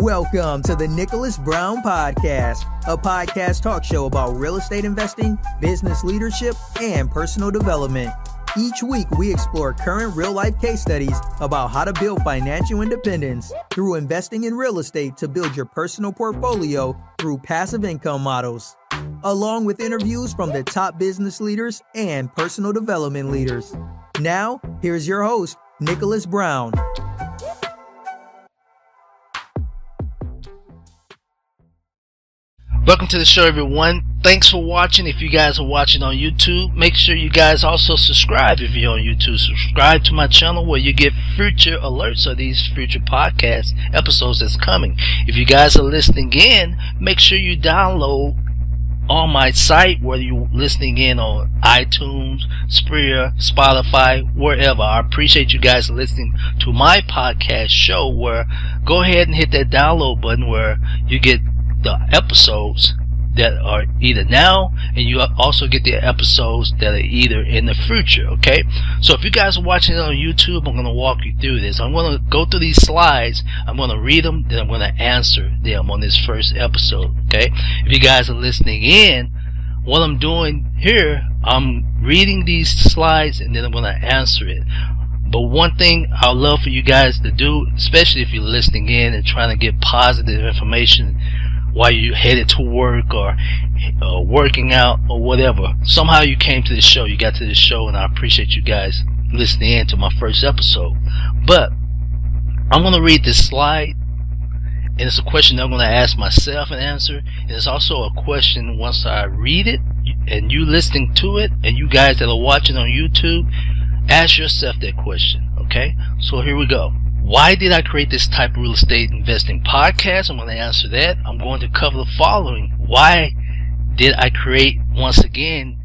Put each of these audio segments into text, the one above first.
Welcome to the Nicholas Brown Podcast, a podcast talk show about real estate investing, business leadership, and personal development. Each week, we explore current real life case studies about how to build financial independence through investing in real estate to build your personal portfolio through passive income models, along with interviews from the top business leaders and personal development leaders. Now, here's your host, Nicholas Brown. Welcome to the show, everyone. Thanks for watching. If you guys are watching on YouTube, make sure you guys also subscribe if you're on YouTube. Subscribe to my channel where you get future alerts of these future podcast episodes that's coming. If you guys are listening in, make sure you download on my site, whether you're listening in on iTunes, Spreaker, Spotify, wherever. I appreciate you guys listening to my podcast show where go ahead and hit that download button where you get the episodes that are either now and you also get the episodes that are either in the future okay? So if you guys are watching it on youtube i'm to walk you through this. I'm to go through these slides. I'm to read them then i'm to answer them on this first episode okay? If you guys are listening in what i'm doing here i'm reading these slides and then i'm to answer it. But one thing I'd love for you guys to do, especially if you're listening in and trying to get positive information while you headed to work or uh, working out or whatever. Somehow you came to this show, you got to this show, and I appreciate you guys listening in to my first episode. But I'm going to read this slide, and it's a question I'm going to ask myself and answer. And it's also a question once I read it and you listening to it, and you guys that are watching on YouTube, ask yourself that question. Okay? So here we go. Why did I create this type of real estate investing podcast? I'm going to answer that. I'm going to cover the following. Why did I create, once again,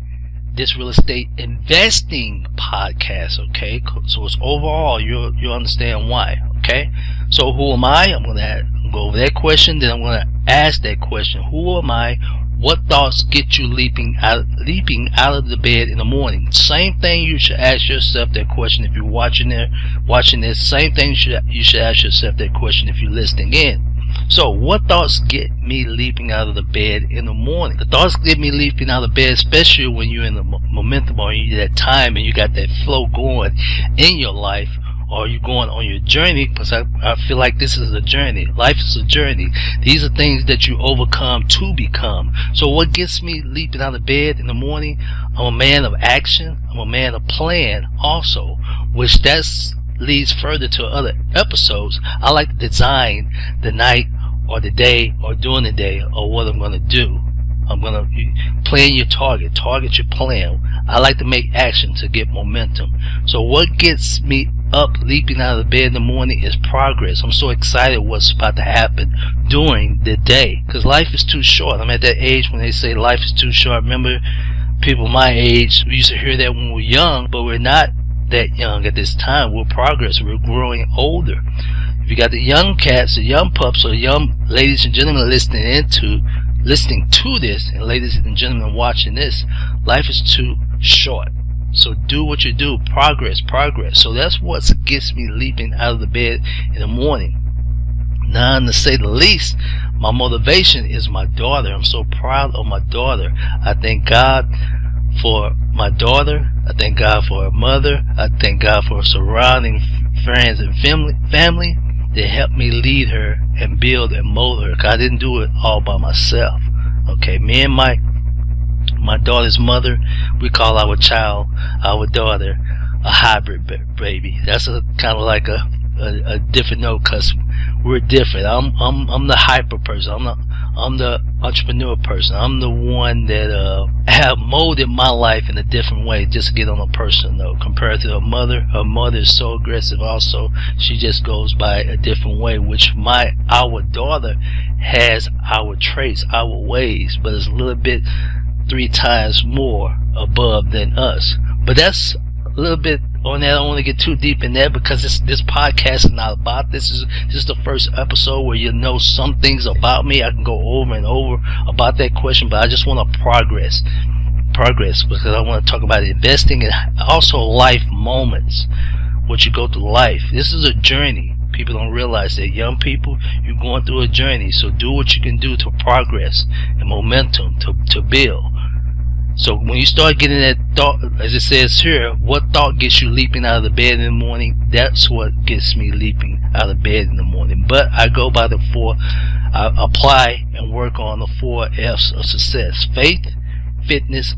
this real estate investing podcast? Okay. So it's overall, you'll, you'll understand why. Okay. So who am I? I'm going to go over that question. Then I'm going to ask that question. Who am I? What thoughts get you leaping out, leaping out of the bed in the morning? Same thing you should ask yourself that question if you're watching there, watching this. Same thing you should, you should ask yourself that question if you're listening in. So, what thoughts get me leaping out of the bed in the morning? The thoughts get me leaping out of bed, especially when you're in the momentum or you that time and you got that flow going in your life or you going on your journey? Because I, I feel like this is a journey. Life is a journey. These are things that you overcome to become. So what gets me leaping out of bed in the morning? I'm a man of action. I'm a man of plan also which that's leads further to other episodes. I like to design the night or the day or during the day or what i'm going to do. I'm gonna plan your target, target your plan. I like to make action to get momentum. So what gets me up, leaping out of bed in the morning is progress. I'm so excited what's about to happen during the day. Cause life is too short. I'm at that age when they say life is too short. Remember people my age, we used to hear that when we were young, but we're not that young at this time. We're progress. We're growing older. If you got the young cats, the young pups, or young ladies and gentlemen listening into, listening to this, and ladies and gentlemen watching this, life is too short. So do what you do. Progress, progress. So that's what gets me leaping out of the bed in the morning. None to say the least, my motivation is my daughter. I'm so proud of my daughter. I thank God for my daughter. I thank God for her mother. I thank God for her surrounding friends and family, family that helped me lead her and build and mold her. Cause I didn't do it all by myself. Okay, me and my my daughter's mother, we call our child, our daughter, a hybrid baby. That's a kind of like a, a, a different note because we're different. I'm I'm I'm the hyper person. I'm the I'm the entrepreneur person. I'm the one that uh, have molded my life in a different way just to get on a personal note. Compared to her mother, her mother is so aggressive. Also, she just goes by a different way. Which my our daughter has our traits, our ways, but it's a little bit three times more above than us. But that's a little bit on that. I don't want to get too deep in there because this this podcast is not about this. Is this is the first episode where you know some things about me. I can go over and over about that question, but I just want to progress, progress because I want to talk about investing and also life moments. What you go through life. This is a journey. People don't realize that young people, you're going through a journey. So do what you can do to progress and momentum to, to build. So when you start getting that thought, as it says here, what thought gets you leaping out of the bed in the morning? That's what gets me leaping out of bed in the morning. But I go by the four, I apply and work on the four F's of success. Faith, fitness,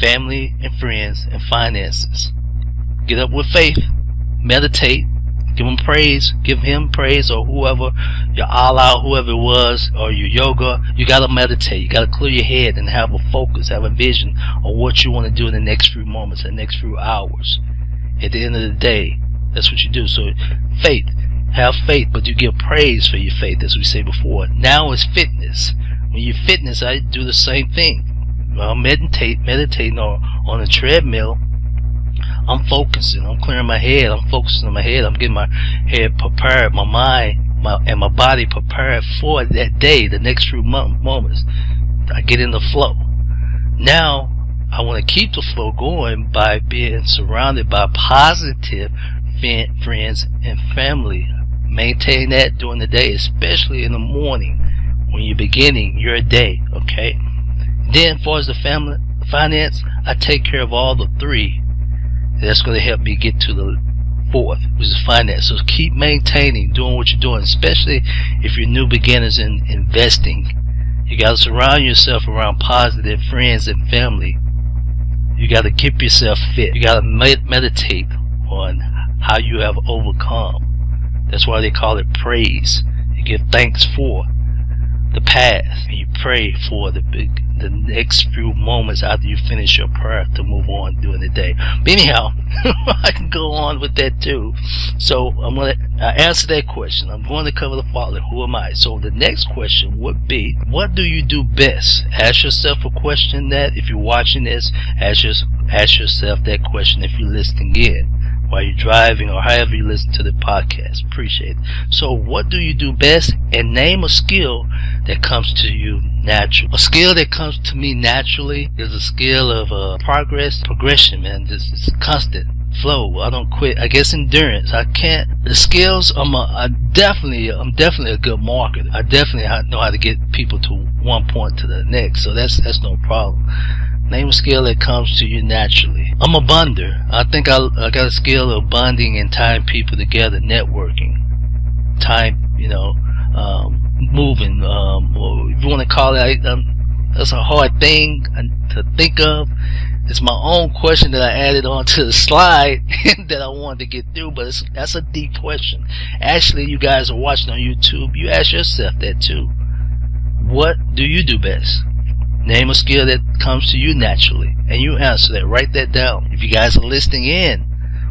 family and friends, and finances. Get up with faith, meditate, give him praise, give him praise or whoever, your Allah, whoever it was, or your yoga. You gotta meditate. You gotta clear your head and have a focus, have a vision of what you want to do in the next few moments, the next few hours. At the end of the day, that's what you do. So, faith. Have faith, but you give praise for your faith, as we say before. Now is fitness. When you fitness, I do the same thing. Well, meditate, meditating on, on a treadmill, I'm focusing. I'm clearing my head. I'm focusing on my head. I'm getting my head prepared, my mind, my and my body prepared for that day, the next few moments. I get in the flow. Now, I want to keep the flow going by being surrounded by positive friends and family. Maintain that during the day, especially in the morning when you're beginning your day. Okay. Then, as far as the family finance, I take care of all the three that's going to help me get to the fourth, which is finance. So keep maintaining, doing what you're doing, especially if you're new beginners in investing. You got to surround yourself around positive friends and family. You got to keep yourself fit. You got to med- meditate on how you have overcome. That's why they call it praise. You give thanks for the past and you pray for the big the next few moments after you finish your prayer to move on during the day. But anyhow, I can go on with that too. So I'm to answer that question. I'm going to cover the following. Who am I? So the next question would be, what do you do best? Ask yourself a question that if you're watching this, ask, your, ask yourself that question if you're listening in while you're driving or however you listen to the podcast. Appreciate it. So what do you do best? And name a skill that comes to you naturally. A skill that comes to me naturally is a skill of uh, progress, progression, man. This is constant flow. I don't quit. I guess endurance. I can't. The skills. I'm. A, I definitely. I'm definitely a good marketer. I definitely know how to get people to one point to the next. So that's that's no problem. Name a skill that comes to you naturally. I'm a bonder. I think I, I got a skill of bonding and tying people together, networking. Time, you know, um, moving. Um, or if you want to call it, um, that's a hard thing to think of. It's my own question that I added onto the slide that I wanted to get through, but that's a deep question. Actually, you guys are watching on YouTube. You ask yourself that too. What do you do best? Name a skill that comes to you naturally, and you answer that. Write that down. If you guys are listening in,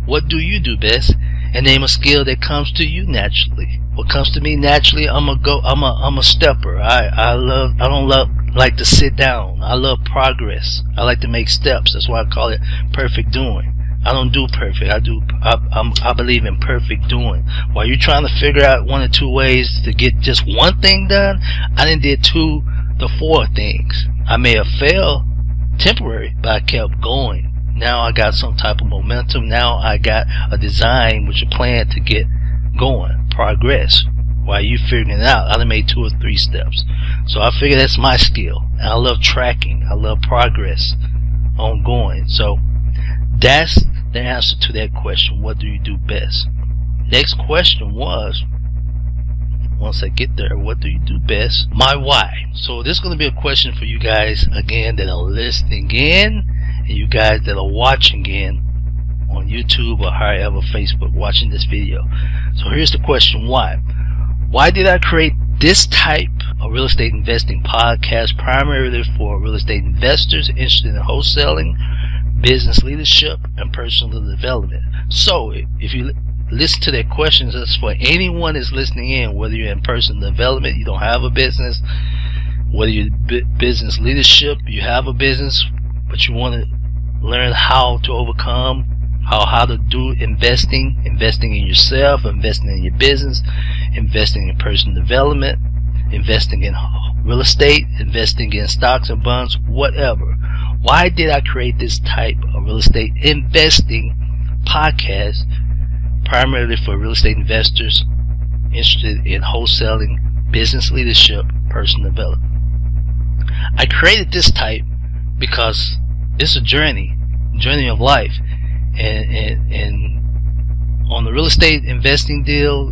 what do you do best? And name a skill that comes to you naturally. What comes to me naturally, I'm a go. I'm a I'm a stepper. I I love. I don't love like to sit down. I love progress. I like to make steps. That's why I call it perfect doing. I don't do perfect. I do. I, I'm, I believe in perfect doing. While you're trying to figure out one or two ways to get just one thing done, I didn't did two the four things. I may have failed temporary, but I kept going. Now I got some type of momentum. Now I got a design with a plan to get going, progress. While you figuring it out, I done made two or three steps. So I figure that's my skill. And I love tracking. I love progress ongoing. So that's the answer to that question. What do you do best? Next question was, once I get there, what do you do best? My why. So this is going to be a question for you guys again that are listening in and you guys that are watching in on YouTube or however Facebook watching this video. So here's the question why? Why did I create this type of real estate investing podcast primarily for real estate investors interested in wholesaling, business leadership, and personal development? So if you listen to their questions as for anyone that's listening in, whether you're in personal development, you don't have a business, whether you're business leadership, you have a business, but you want to learn how to overcome, how how to do investing, investing in yourself, investing in your business, investing in personal development, investing in real estate, investing in stocks and bonds, whatever. Why did I create this type of real estate investing podcast primarily for real estate investors interested in wholesaling, business leadership, personal development. I created this type because it's a journey, journey of life, and, and, and on the real estate investing deal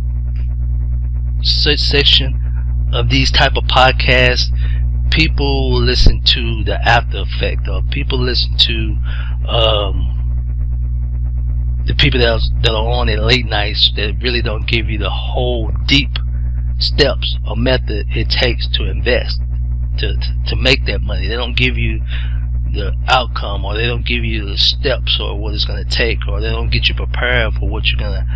section of these type of podcasts, people listen to the after effect, or people listen to um, the people that are, that are on at late nights that really don't give you the whole deep steps or method it takes to invest to, to, to make that money. They don't give you the outcome or they don't give you the steps or what it's going to take or they don't get you prepared for what you're going to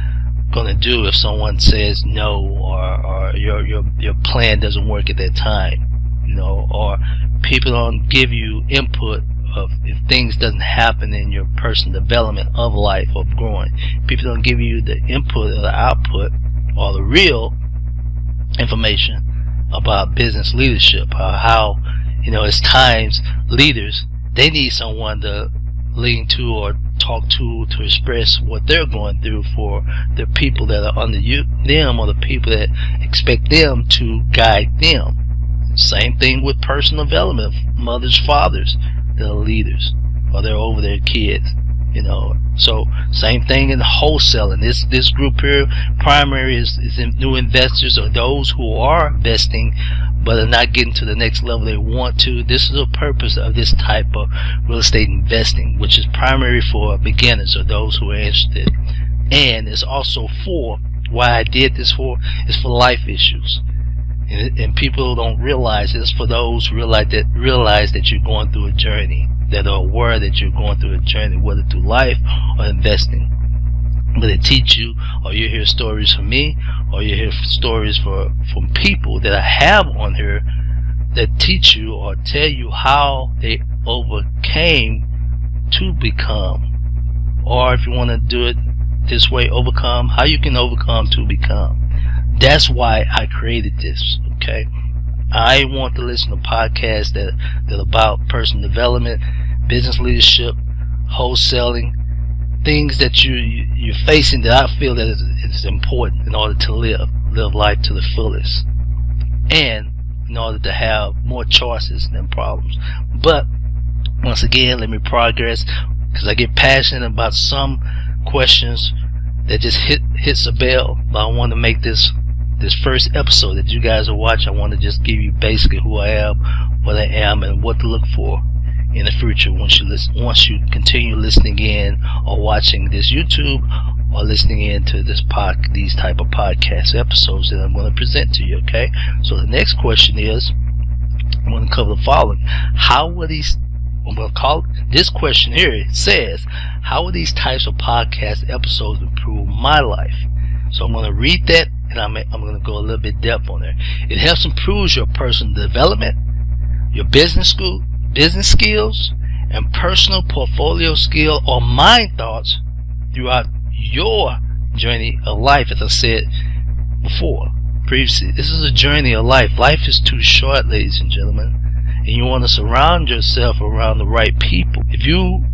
going to do if someone says no or, or your your your plan doesn't work at that time you know or people don't give you input of if things doesn't happen in your personal development of life of growing. People don't give you the input or the output or the real information about business leadership. or how you know it's times leaders they need someone to lean to or talk to to express what they're going through for the people that are under you them or the people that expect them to guide them. Same thing with personal development, mothers, fathers the leaders or they're over their kids you know. So same thing in wholesaling. This this group here primary is, is new investors or those who are investing but are not getting to the next level they want to. This is the purpose of this type of real estate investing which is primary for beginners or those who are interested. And it's also for why I did this for is for life issues and, and people don't realize it's for those who realize that realize that you're going through a journey, that are aware that you're going through a journey, whether through life or investing. But they teach you, or you hear stories from me, or you hear stories for, from people that I have on here that teach you or tell you how they overcame to become. Or if you want to do it this way, overcome, how you can overcome to become. That's why I created this. Okay. I want to listen to podcasts that that about personal development, business leadership, wholesaling, things that you, you are facing that I feel that is, is important in order to live live life to the fullest, and in order to have more choices than problems. But once again, let me progress because I get passionate about some questions that just hit hits a bell. But I want to make this this first episode that you guys are watching, I want to just give you basically who I am, what I am, and what to look for in the future once you listen, once you continue listening in or watching this YouTube or listening in to this pod, these type of podcast episodes that I'm going to present to you. Okay. So the next question is, I'm going to cover the following: How will these I'm going to call this question here. It says, "How will these types of podcast episodes improve my life?" So I'm going to read that and I'm, I'm going to go a little bit depth on there. It helps improve your personal development, your business school, business skills, and personal portfolio skill or mind thoughts throughout your journey of life, as I said before, previously. This is a journey of life. Life is too short, ladies and gentlemen. And you want to surround yourself around the right people. If you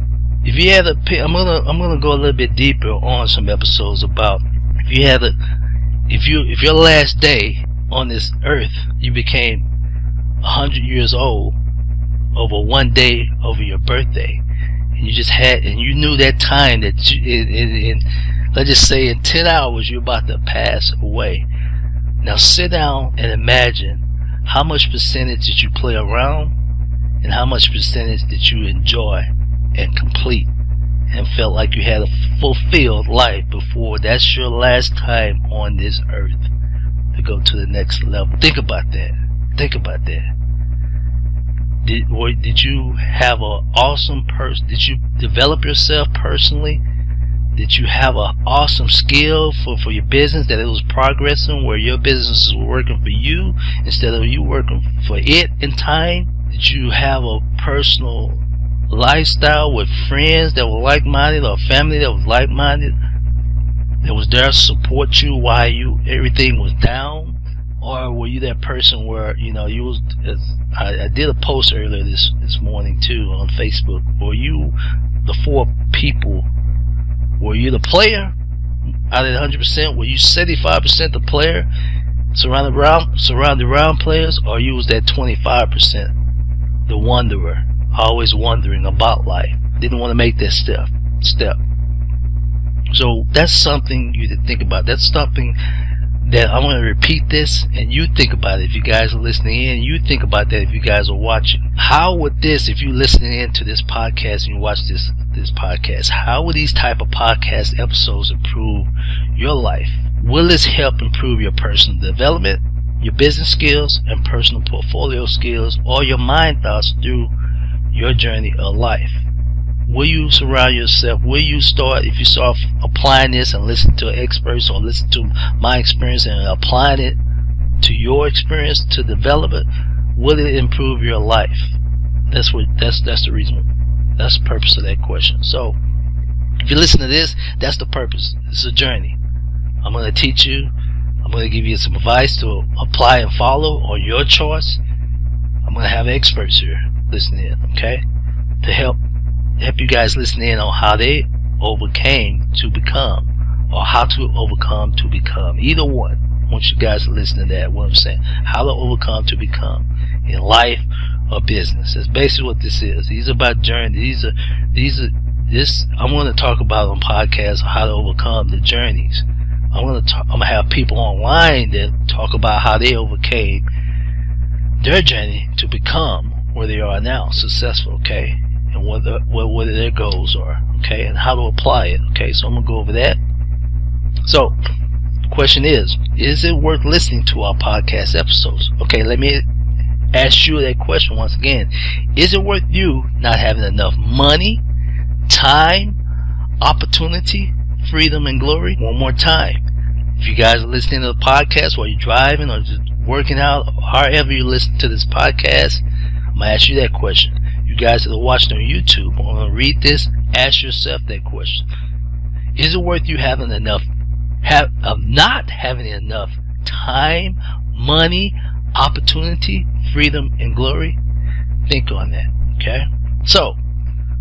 if you had a I'm gonna I'm gonna go a little bit deeper on some episodes about if you had a if you if your last day on this earth you became a hundred years old over one day over your birthday and you just had and you knew that time that you in, in, in let's just say in 10 hours you're about to pass away. Now sit down and imagine how much percentage did you play around and how much percentage did you enjoy and complete and felt like you had a fulfilled life before that's your last time on this earth to go to the next level. Think about that. Think about that. Did or did you have an awesome person? Did you develop yourself personally? Did you have an awesome skill for, for your business that it was progressing where your business was working for you instead of you working for it in time? Did you have a personal lifestyle with friends that were like-minded or family that was like-minded that was there to support you while you everything was down? Or were you that person where you know you was I, I did a post earlier this this morning too on Facebook. Were you the four people? Were you the player? Out of the 100%? Were you 75% the player, surrounded around, surrounded around players, or you was that 25%, the wanderer, always wondering about life, didn't want to make that step, step. So that's something you to think about. That's something that I'm going to repeat this and you think about it if you guys are listening in. You think about that if you guys are watching. How would this, if you're listening in to this podcast and you watch this, this podcast, how would these type of podcast episodes improve your life? Will this help improve your personal development, your business skills and personal portfolio skills, or your mind thoughts through your journey of life? Will you surround yourself? Will you start, if you start applying this and listen to experts or listen to my experience and applying it to your experience to develop it, will it improve your life? That's what, that's, that's the reason. That's the purpose of that question. So, if you listen to this, that's the purpose. It's a journey. I'm going to teach you. I'm going to give you some advice to apply and follow or your choice. I'm going to have experts here listening in, okay? To help help you guys listen in on how they overcame to become or how to overcome to become. Either one. I want you guys to listen to that, what I'm saying. How to overcome to become in life or business. That's basically what this is. These are about journey. These are these are this I'm to talk about on podcasts how to overcome the journeys. I'm to talk, I'm to have people online that talk about how they overcame their journey to become where they are now, successful, okay? and what, the, what, what their goals are, okay, and how to apply it, okay. So I'm gonna go over that. So, question is, is it worth listening to our podcast episodes? Okay, let me ask you that question once again. Is it worth you not having enough money, time, opportunity, freedom, and glory? One more time. If you guys are listening to the podcast while you're driving or just working out, however you listen to this podcast, I'm gonna ask you that question you guys that are watching on YouTube I'm gonna read this, ask yourself that question. Is it worth you having enough, have, of not having enough time, money, opportunity, freedom, and glory? Think on that, okay? So,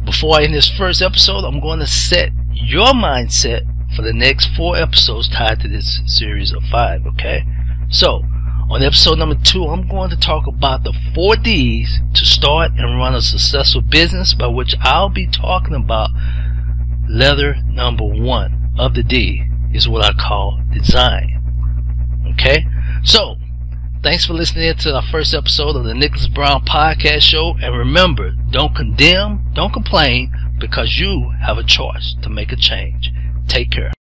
before I end this first episode, I'm going to set your mindset for the next four episodes tied to this series of five, okay? So, on episode number two, I'm going to talk about the four D's to start and run a successful business, by which I'll be talking about letter number one of the D is what I call design. Okay? So, thanks for listening to our first episode of the Nicholas Brown Podcast Show. And remember, don't condemn, don't complain, because you have a choice to make a change. Take care.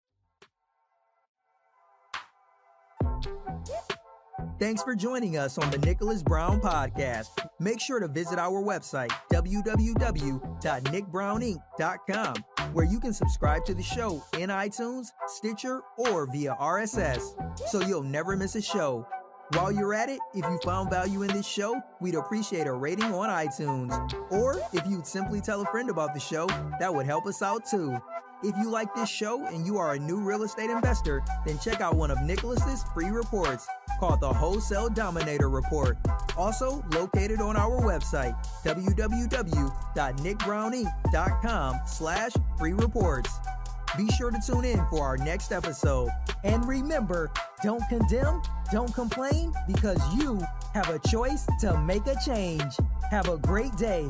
Thanks for joining us on the Nicholas Brown Podcast. Make sure to visit our website, www.nickbrowninc.com, where you can subscribe to the show in iTunes, Stitcher, or via RSS, so you'll never miss a show. While you're at it, if you found value in this show, we'd appreciate a rating on iTunes. Or if you'd simply tell a friend about the show, that would help us out too. If you like this show and you are a new real estate investor, then check out one of Nicholas's free reports called the Wholesale Dominator Report, also located on our website, www.nickbrowninc.com slash free reports. Be sure to tune in for our next episode. And remember, don't condemn, don't complain, because you have a choice to make a change. Have a great day.